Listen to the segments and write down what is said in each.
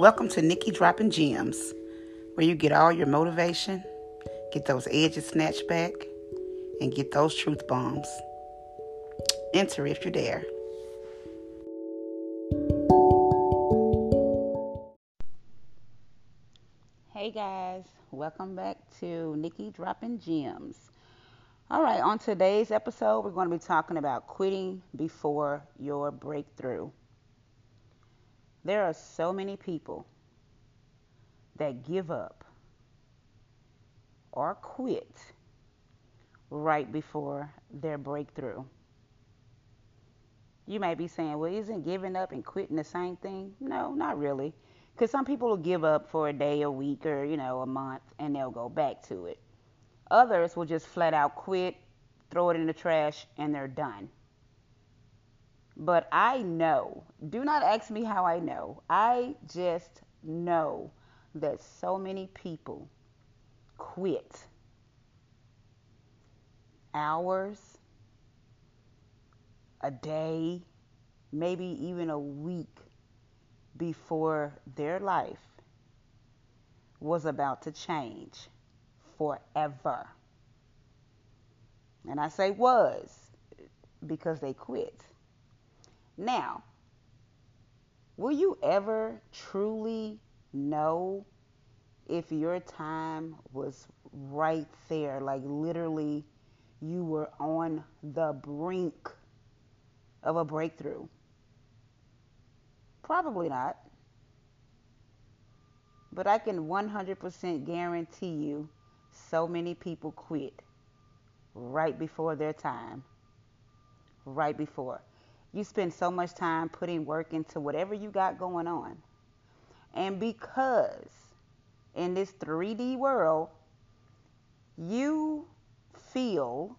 Welcome to Nikki Dropping Gems, where you get all your motivation, get those edges snatched back, and get those truth bombs. Enter if you dare. Hey guys, welcome back to Nikki Dropping Gems. All right, on today's episode, we're going to be talking about quitting before your breakthrough. There are so many people that give up or quit right before their breakthrough. You may be saying, well, isn't giving up and quitting the same thing? No, not really. Because some people will give up for a day, a week, or, you know, a month, and they'll go back to it. Others will just flat out quit, throw it in the trash, and they're done. But I know, do not ask me how I know. I just know that so many people quit hours, a day, maybe even a week before their life was about to change forever. And I say was because they quit. Now, will you ever truly know if your time was right there? Like, literally, you were on the brink of a breakthrough? Probably not. But I can 100% guarantee you so many people quit right before their time. Right before. You spend so much time putting work into whatever you got going on. And because in this 3D world, you feel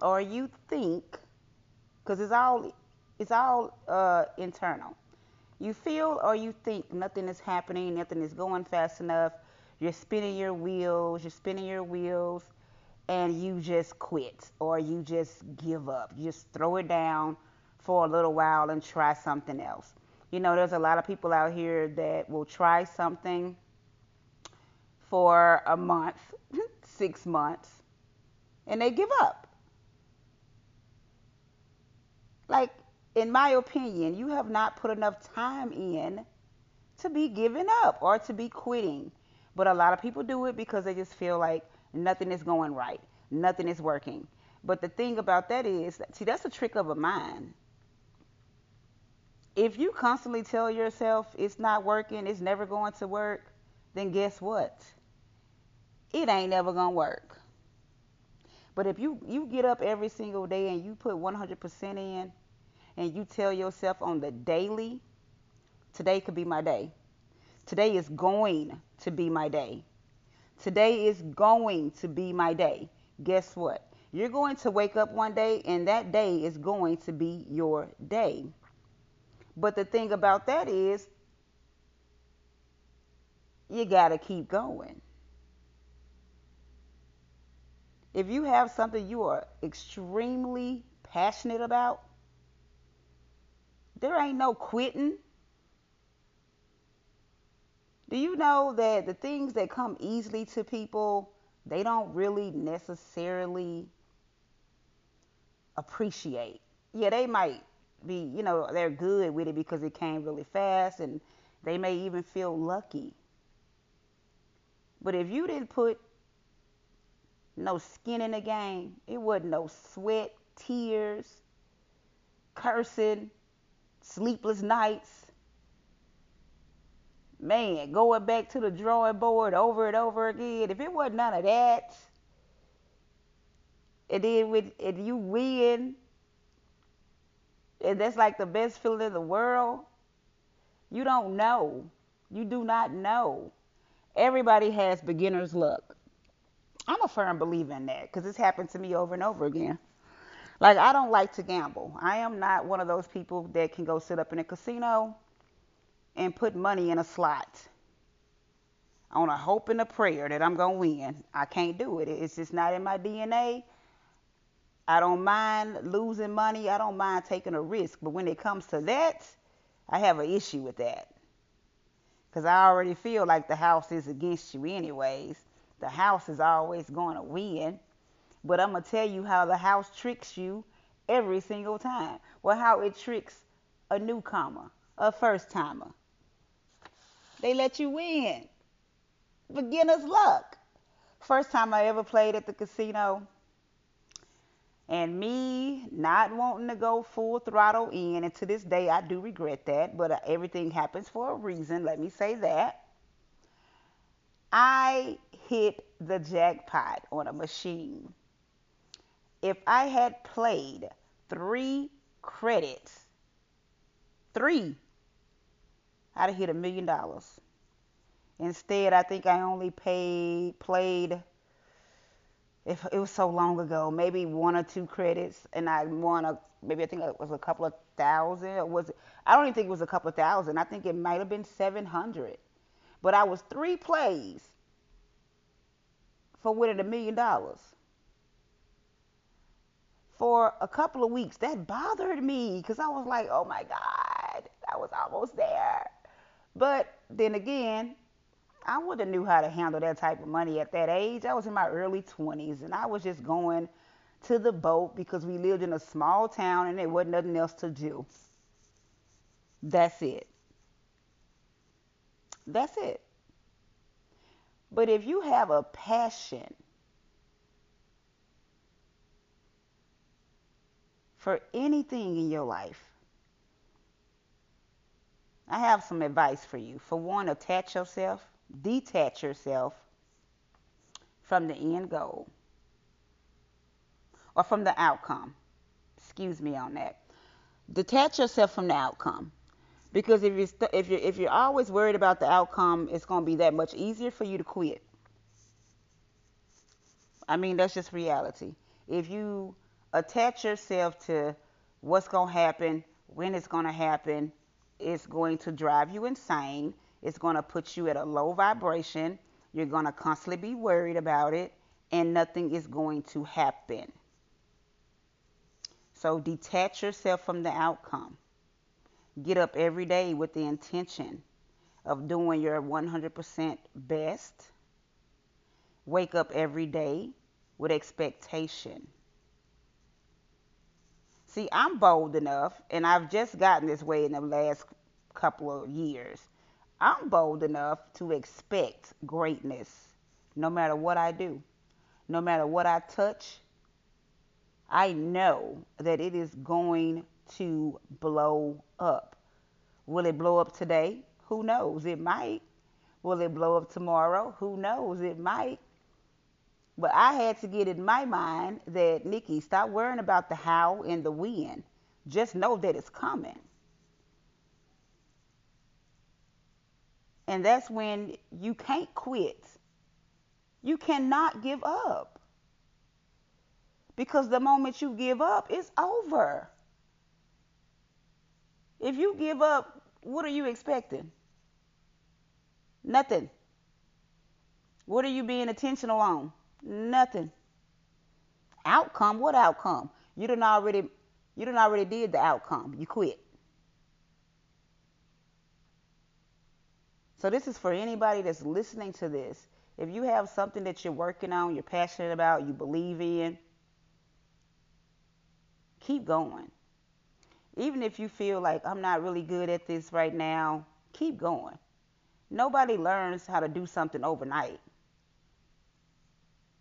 or you think, because it's all it's all uh, internal. You feel or you think nothing is happening, nothing is going fast enough. You're spinning your wheels, you're spinning your wheels, and you just quit or you just give up. You just throw it down for a little while and try something else. You know, there's a lot of people out here that will try something for a month, six months, and they give up. Like, in my opinion, you have not put enough time in to be giving up or to be quitting. But a lot of people do it because they just feel like nothing is going right, nothing is working. But the thing about that is, see, that's a trick of a mind. If you constantly tell yourself it's not working, it's never going to work, then guess what? It ain't never going to work. But if you, you get up every single day and you put 100% in and you tell yourself on the daily, today could be my day. Today is going to be my day. Today is going to be my day. Guess what? You're going to wake up one day and that day is going to be your day. But the thing about that is, you got to keep going. If you have something you are extremely passionate about, there ain't no quitting. Do you know that the things that come easily to people, they don't really necessarily appreciate? Yeah, they might be, you know, they're good with it because it came really fast and they may even feel lucky. But if you didn't put no skin in the game, it wasn't no sweat, tears, cursing, sleepless nights, man, going back to the drawing board over and over again. If it wasn't none of that, and then with if you win, and that's like the best feeling in the world, you don't know. You do not know. Everybody has beginner's luck. I'm a firm believer in that because it's happened to me over and over again. Like, I don't like to gamble. I am not one of those people that can go sit up in a casino and put money in a slot on a hope and a prayer that I'm going to win. I can't do it. It's just not in my DNA. I don't mind losing money. I don't mind taking a risk. But when it comes to that, I have an issue with that. Because I already feel like the house is against you, anyways. The house is always going to win. But I'm going to tell you how the house tricks you every single time. Well, how it tricks a newcomer, a first timer. They let you win. Beginner's luck. First time I ever played at the casino, and me not wanting to go full throttle in, and to this day I do regret that, but uh, everything happens for a reason, let me say that. I hit the jackpot on a machine. If I had played three credits, three, I'd have hit a million dollars. Instead, I think I only paid played if it was so long ago, maybe one or two credits, and I won a maybe I think it was a couple of thousand. Or was it, I don't even think it was a couple of thousand. I think it might have been seven hundred. But I was three plays for winning a million dollars. For a couple of weeks, that bothered me because I was like, oh my God, I was almost there. But then again, I wouldn't have knew how to handle that type of money at that age. I was in my early 20s and I was just going to the boat because we lived in a small town and there wasn't nothing else to do. That's it. That's it. But if you have a passion for anything in your life, I have some advice for you. For one, attach yourself detach yourself from the end goal or from the outcome. Excuse me on that. Detach yourself from the outcome. Because if you st- if you if you're always worried about the outcome, it's going to be that much easier for you to quit. I mean, that's just reality. If you attach yourself to what's going to happen, when it's going to happen, it's going to drive you insane. It's going to put you at a low vibration. You're going to constantly be worried about it, and nothing is going to happen. So detach yourself from the outcome. Get up every day with the intention of doing your 100% best. Wake up every day with expectation. See, I'm bold enough, and I've just gotten this way in the last couple of years. I'm bold enough to expect greatness no matter what I do, no matter what I touch. I know that it is going to blow up. Will it blow up today? Who knows? It might. Will it blow up tomorrow? Who knows? It might. But I had to get in my mind that, Nikki, stop worrying about the how and the when. Just know that it's coming. And that's when you can't quit. You cannot give up. Because the moment you give up, it's over. If you give up, what are you expecting? Nothing. What are you being intentional on? Nothing. Outcome? What outcome? You didn't already you didn't already did the outcome. You quit. So this is for anybody that's listening to this. If you have something that you're working on, you're passionate about, you believe in, keep going. Even if you feel like I'm not really good at this right now, keep going. Nobody learns how to do something overnight.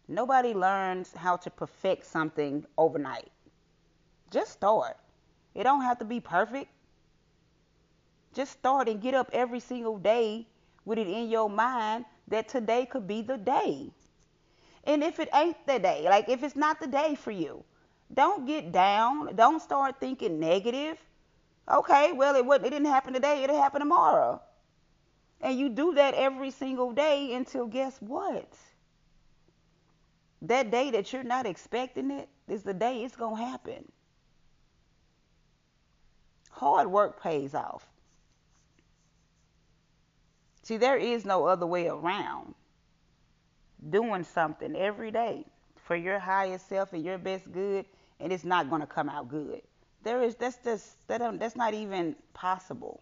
Nobody learns how to perfect something overnight. Just start. It don't have to be perfect. Just start and get up every single day with it in your mind that today could be the day. And if it ain't the day, like if it's not the day for you, don't get down. Don't start thinking negative. Okay, well it wasn't it didn't happen today, it'll happen tomorrow. And you do that every single day until guess what? That day that you're not expecting it is the day it's gonna happen. Hard work pays off. See, there is no other way around doing something every day for your highest self and your best good, and it's not going to come out good. There is that's just that that's not even possible.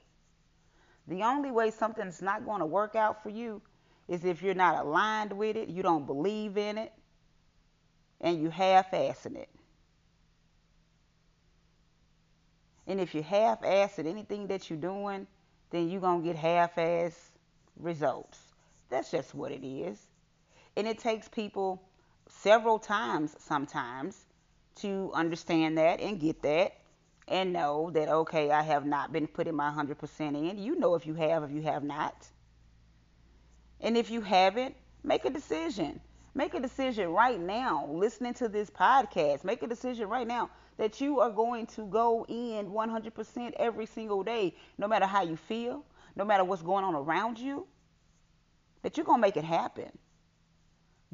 The only way something's not going to work out for you is if you're not aligned with it, you don't believe in it, and you half assing it. And if you half ass at anything that you're doing, then you're going to get half ass results. That's just what it is. And it takes people several times sometimes to understand that and get that and know that, okay, I have not been putting my 100% in. You know if you have, if you have not. And if you haven't, make a decision. Make a decision right now, listening to this podcast. Make a decision right now that you are going to go in 100% every single day, no matter how you feel, no matter what's going on around you, that you're going to make it happen.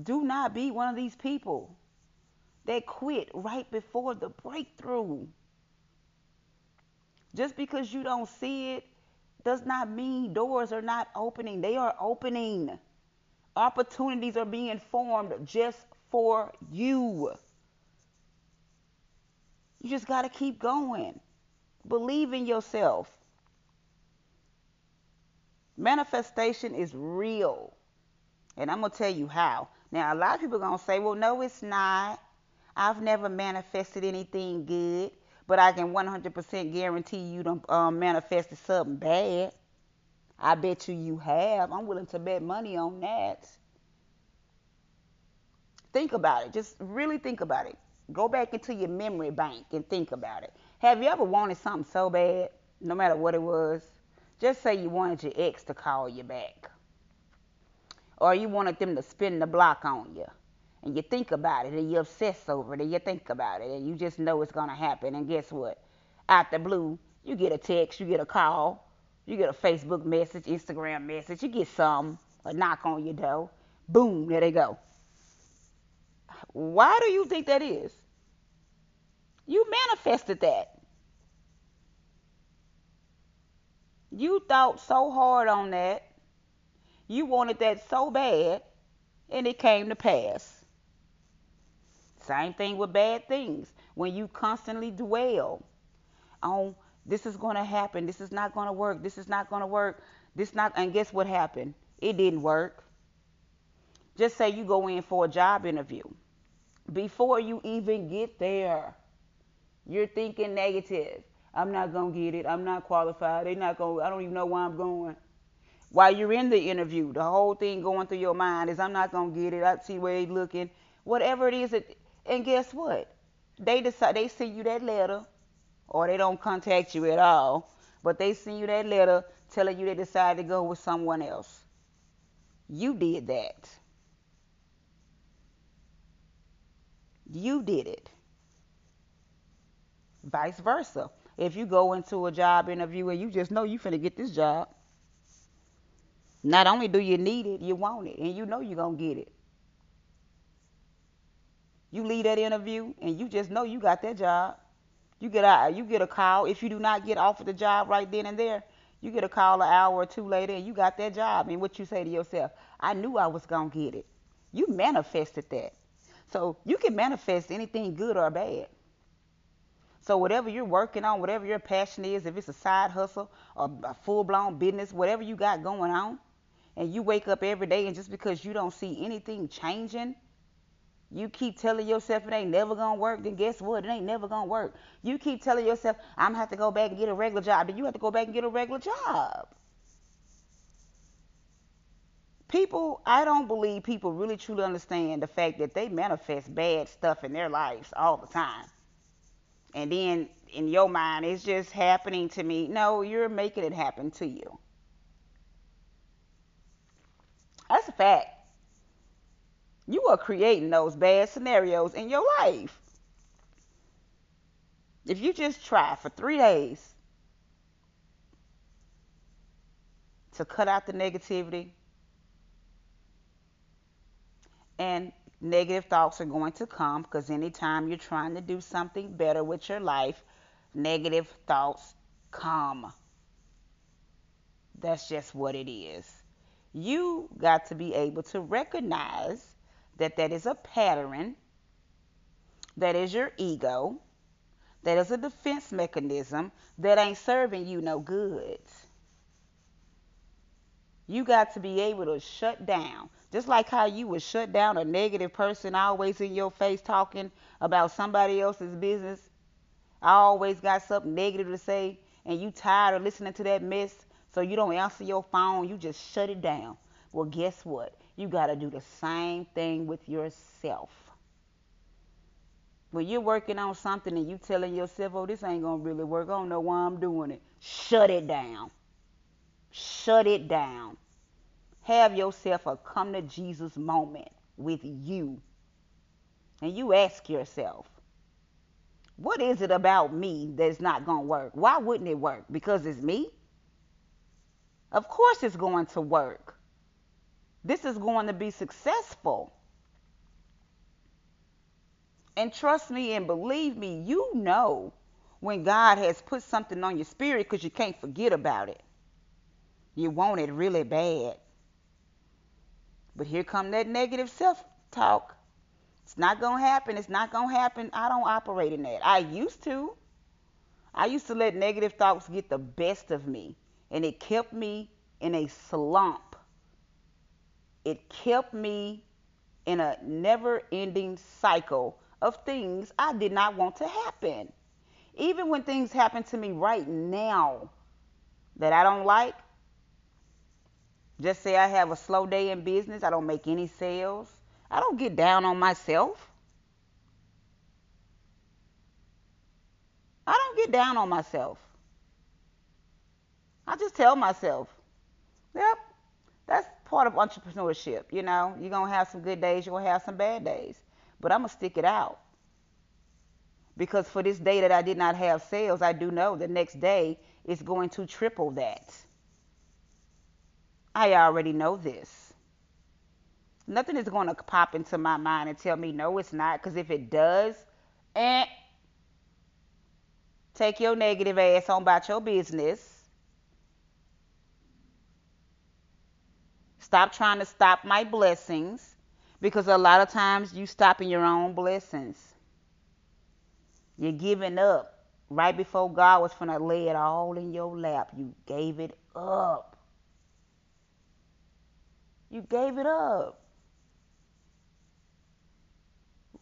Do not be one of these people that quit right before the breakthrough. Just because you don't see it does not mean doors are not opening. They are opening. Opportunities are being formed just for you. You just got to keep going. Believe in yourself. Manifestation is real. And I'm going to tell you how. Now, a lot of people are going to say, well, no, it's not. I've never manifested anything good, but I can 100% guarantee you don't um, manifested something bad. I bet you you have. I'm willing to bet money on that. Think about it. Just really think about it. Go back into your memory bank and think about it. Have you ever wanted something so bad, no matter what it was? Just say you wanted your ex to call you back. Or you wanted them to spin the block on you. And you think about it and you obsess over it and you think about it and you just know it's going to happen. And guess what? Out the blue, you get a text, you get a call, you get a Facebook message, Instagram message, you get some, a knock on your door. Boom, there they go. Why do you think that is? You manifested that. You thought so hard on that. You wanted that so bad, and it came to pass. Same thing with bad things. When you constantly dwell on this is going to happen, this is not going to work, this is not going to work, this not, and guess what happened? It didn't work. Just say you go in for a job interview before you even get there. You're thinking negative. I'm not going to get it. I'm not qualified. They're not going I don't even know why I'm going. While you're in the interview, the whole thing going through your mind is I'm not going to get it. I see where they looking. Whatever it is that, and guess what? They decide they send you that letter or they don't contact you at all, but they send you that letter telling you they decided to go with someone else. You did that. You did it. Vice versa. If you go into a job interview and you just know you finna get this job, not only do you need it, you want it, and you know you're gonna get it. You leave that interview and you just know you got that job. You get a you get a call. If you do not get offered the job right then and there, you get a call an hour or two later and you got that job. And what you say to yourself, I knew I was gonna get it. You manifested that. So you can manifest anything good or bad. So whatever you're working on, whatever your passion is, if it's a side hustle or a full-blown business, whatever you got going on, and you wake up every day and just because you don't see anything changing, you keep telling yourself it ain't never gonna work, then guess what? It ain't never gonna work. You keep telling yourself, I'm gonna have to go back and get a regular job, then you have to go back and get a regular job. People i don't believe people really truly understand the fact that they manifest bad stuff in their lives all the time. And then in your mind it's just happening to me. No you're making it happen to you. That's a fact you are creating those bad scenarios in your life if you just try for three days to cut out the negativity and negative thoughts are going to come because anytime you're trying to do something better with your life, negative thoughts come. That's just what it is. You got to be able to recognize that that is a pattern, that is your ego, that is a defense mechanism that ain't serving you no good. You got to be able to shut down. Just like how you would shut down a negative person always in your face talking about somebody else's business. I always got something negative to say, and you tired of listening to that mess, so you don't answer your phone. You just shut it down. Well, guess what? You got to do the same thing with yourself. When you're working on something and you telling yourself, oh, this ain't going to really work, I don't know why I'm doing it, shut it down. Shut it down. Have yourself a come to Jesus moment with you. And you ask yourself, what is it about me that's not going to work? Why wouldn't it work? Because it's me? Of course it's going to work. This is going to be successful. And trust me and believe me, you know when God has put something on your spirit because you can't forget about it. You want it really bad. But here come that negative self-talk. It's not going to happen. It's not going to happen. I don't operate in that. I used to. I used to let negative thoughts get the best of me, and it kept me in a slump. It kept me in a never ending cycle of things I did not want to happen. Even when things happen to me right now that I don't like, just say I have a slow day in business, I don't make any sales, I don't get down on myself. I don't get down on myself. I just tell myself, yep, that's part of entrepreneurship. You know, you're to have some good days, you're to have some bad days. But I'm to stick it out. Because for this day that I did not have sales, I do know the next day is going to triple that. I already know this. Nothing is going to pop into my mind and tell me, no, it's not. Because if it does, eh, take your negative ass on about your business. Stop trying to stop my blessings because a lot of times you stopping your own blessings. You're giving up right before God was going to lay it all in your lap. You gave it up. You gave it up.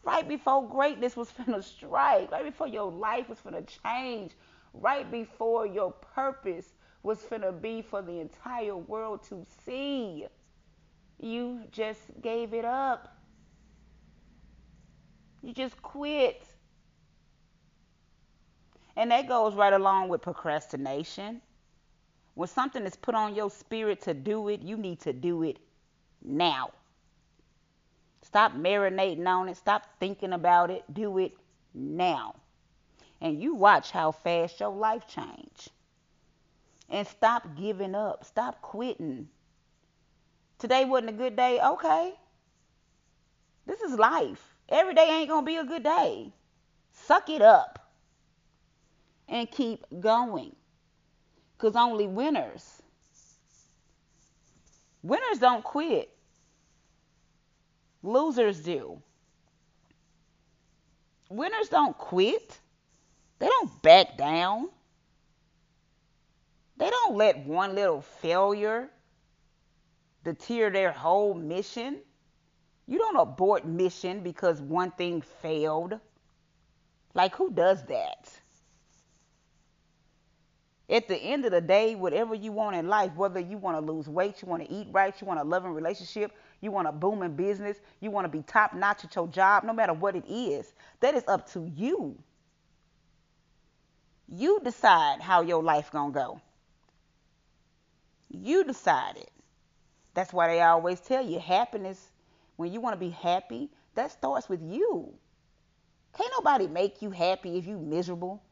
Right before greatness was going to strike, right before your life was going to change, right before your purpose was going to be for the entire world to see. You just gave it up. You just quit. And that goes right along with procrastination. When something is put on your spirit to do it, you need to do it now. Stop marinating on it. Stop thinking about it. Do it now. And you watch how fast your life change. And stop giving up. Stop quitting. Today wasn't a good day. Okay. This is life. Every day ain't going to be a good day. Suck it up and keep going. Because only winners, winners don't quit, losers do. Winners don't quit, they don't back down. They don't let one little failure deter their whole mission. You don't abort mission because one thing failed. Like, who does that? At the end of the day, whatever you want in life, whether you want to lose weight, you want to eat right, you want a loving relationship, you want a booming business, you want to be top notch at your job, no matter what it is, that is up to you. You decide how your life gonna go. You decide it. That's why they always tell you happiness, when you want to be happy, that starts with you. Can't nobody make you happy if you miserable.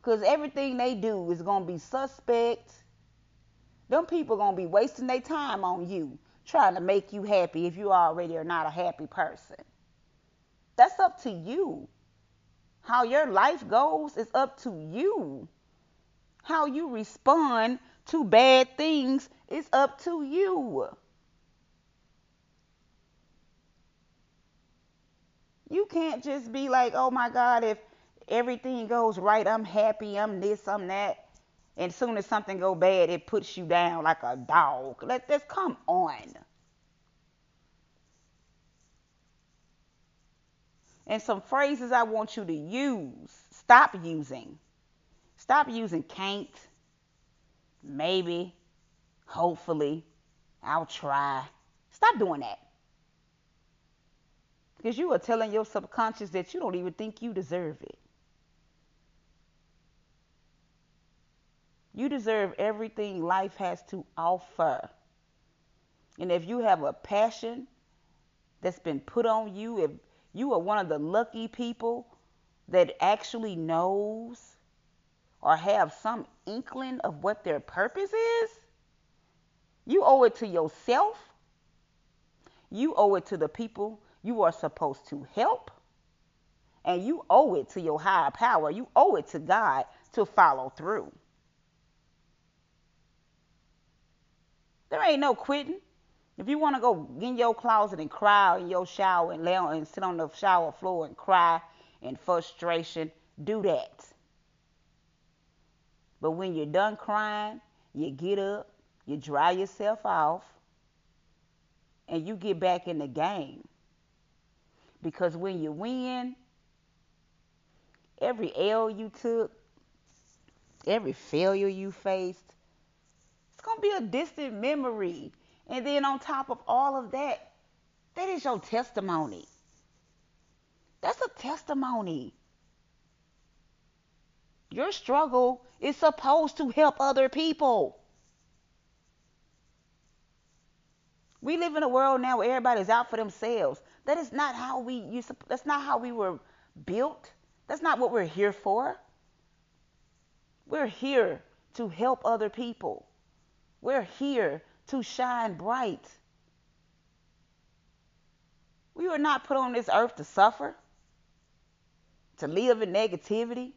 Because everything they do is going to be suspect. Them people going to be wasting their time on you, trying to make you happy if you already are not a happy person. That's up to you. How your life goes is up to you. How you respond to bad things is up to you. You can't just be like, oh my God, if everything goes right, I'm happy, I'm this, I'm that. And soon as something go bad, it puts you down like a dog. Let this come on. And some phrases I want you to use. Stop using. Stop using can't, maybe, hopefully, I'll try. Stop doing that. Because you are telling your subconscious that you don't even think you deserve it. You deserve everything life has to offer. And if you have a passion that's been put on you, if you are one of the lucky people that actually knows or have some inkling of what their purpose is, you owe it to yourself. You owe it to the people you are supposed to help. And you owe it to your higher power. You owe it to God to follow through. There ain't no quitting. If you want to go in your closet and cry in your shower and lay on and sit on the shower floor and cry in frustration, do that. But when you're done crying, you get up, you dry yourself off, and you get back in the game. Because when you win, every L you took, every failure you faced, it's going to be a distant memory. And then on top of all of that, that is your testimony. That's a testimony. Your struggle is supposed to help other people. We live in a world now where everybody's out for themselves. That is not how we you, that's not how we were built. That's not what we're here for. We're here to help other people. We're here to shine bright. We were not put on this earth to suffer, to live in negativity,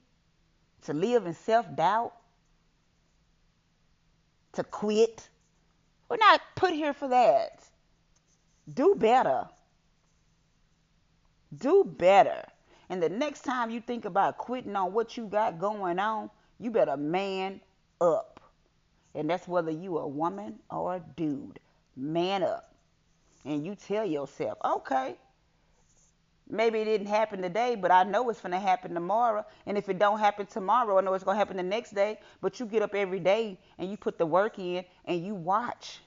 to live in self doubt, to quit. We're not put here for that. Do better. Do better. And the next time you think about quitting on what you got going on, you better man up. And that's whether you a woman or a dude. Man up. And you tell yourself, okay, maybe it didn't happen today, but I know it's going to happen tomorrow. And if it don't happen tomorrow, I know it's going to happen the next day. But you get up every day and you put the work in and you watch.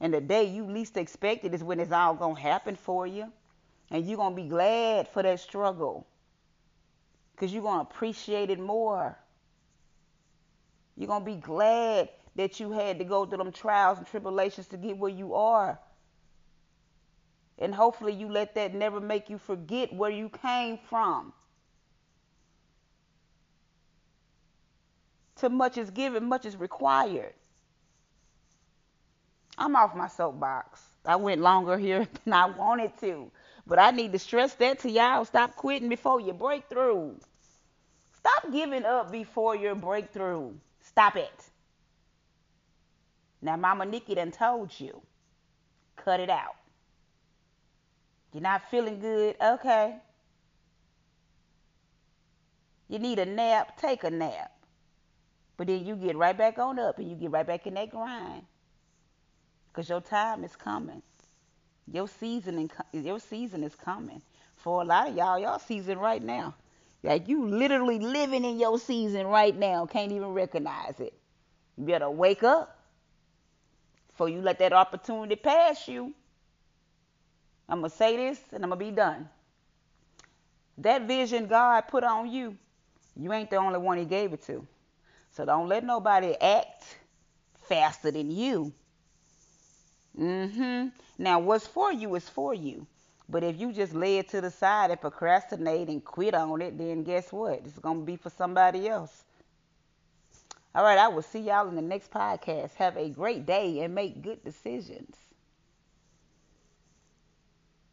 And the day you least expect it is when it's all going to happen for you. And you're going to be glad for that struggle because you're going to appreciate it more. You're going to be glad that you had to go through them trials and tribulations to get where you are. And hopefully you let that never make you forget where you came from. Too much is given, much is required. I'm off my soapbox. I went longer here than I wanted to. But I need to stress that to y'all. Stop quitting before your breakthrough. Stop giving up before your breakthrough. Stop it. Now, Mama Nikki done told you. Cut it out. You're not feeling good? Okay. You need a nap? Take a nap. But then you get right back on up and you get right back in that grind. Because your time is coming. Your season, your season is coming. For a lot of y'all, y'all season right now. Like you literally living in your season right now, can't even recognize it. You better wake up before you let that opportunity pass you. I'm going to say this and I'm going to be done. That vision God put on you, you ain't the only one He gave it to. So don't let nobody act faster than you. Mm-hmm. Now, what's for you is for you. But if you just lay it to the side and procrastinate and quit on it, then guess what? It's going to be for somebody else. All right, I will see y'all in the next podcast. Have a great day and make good decisions.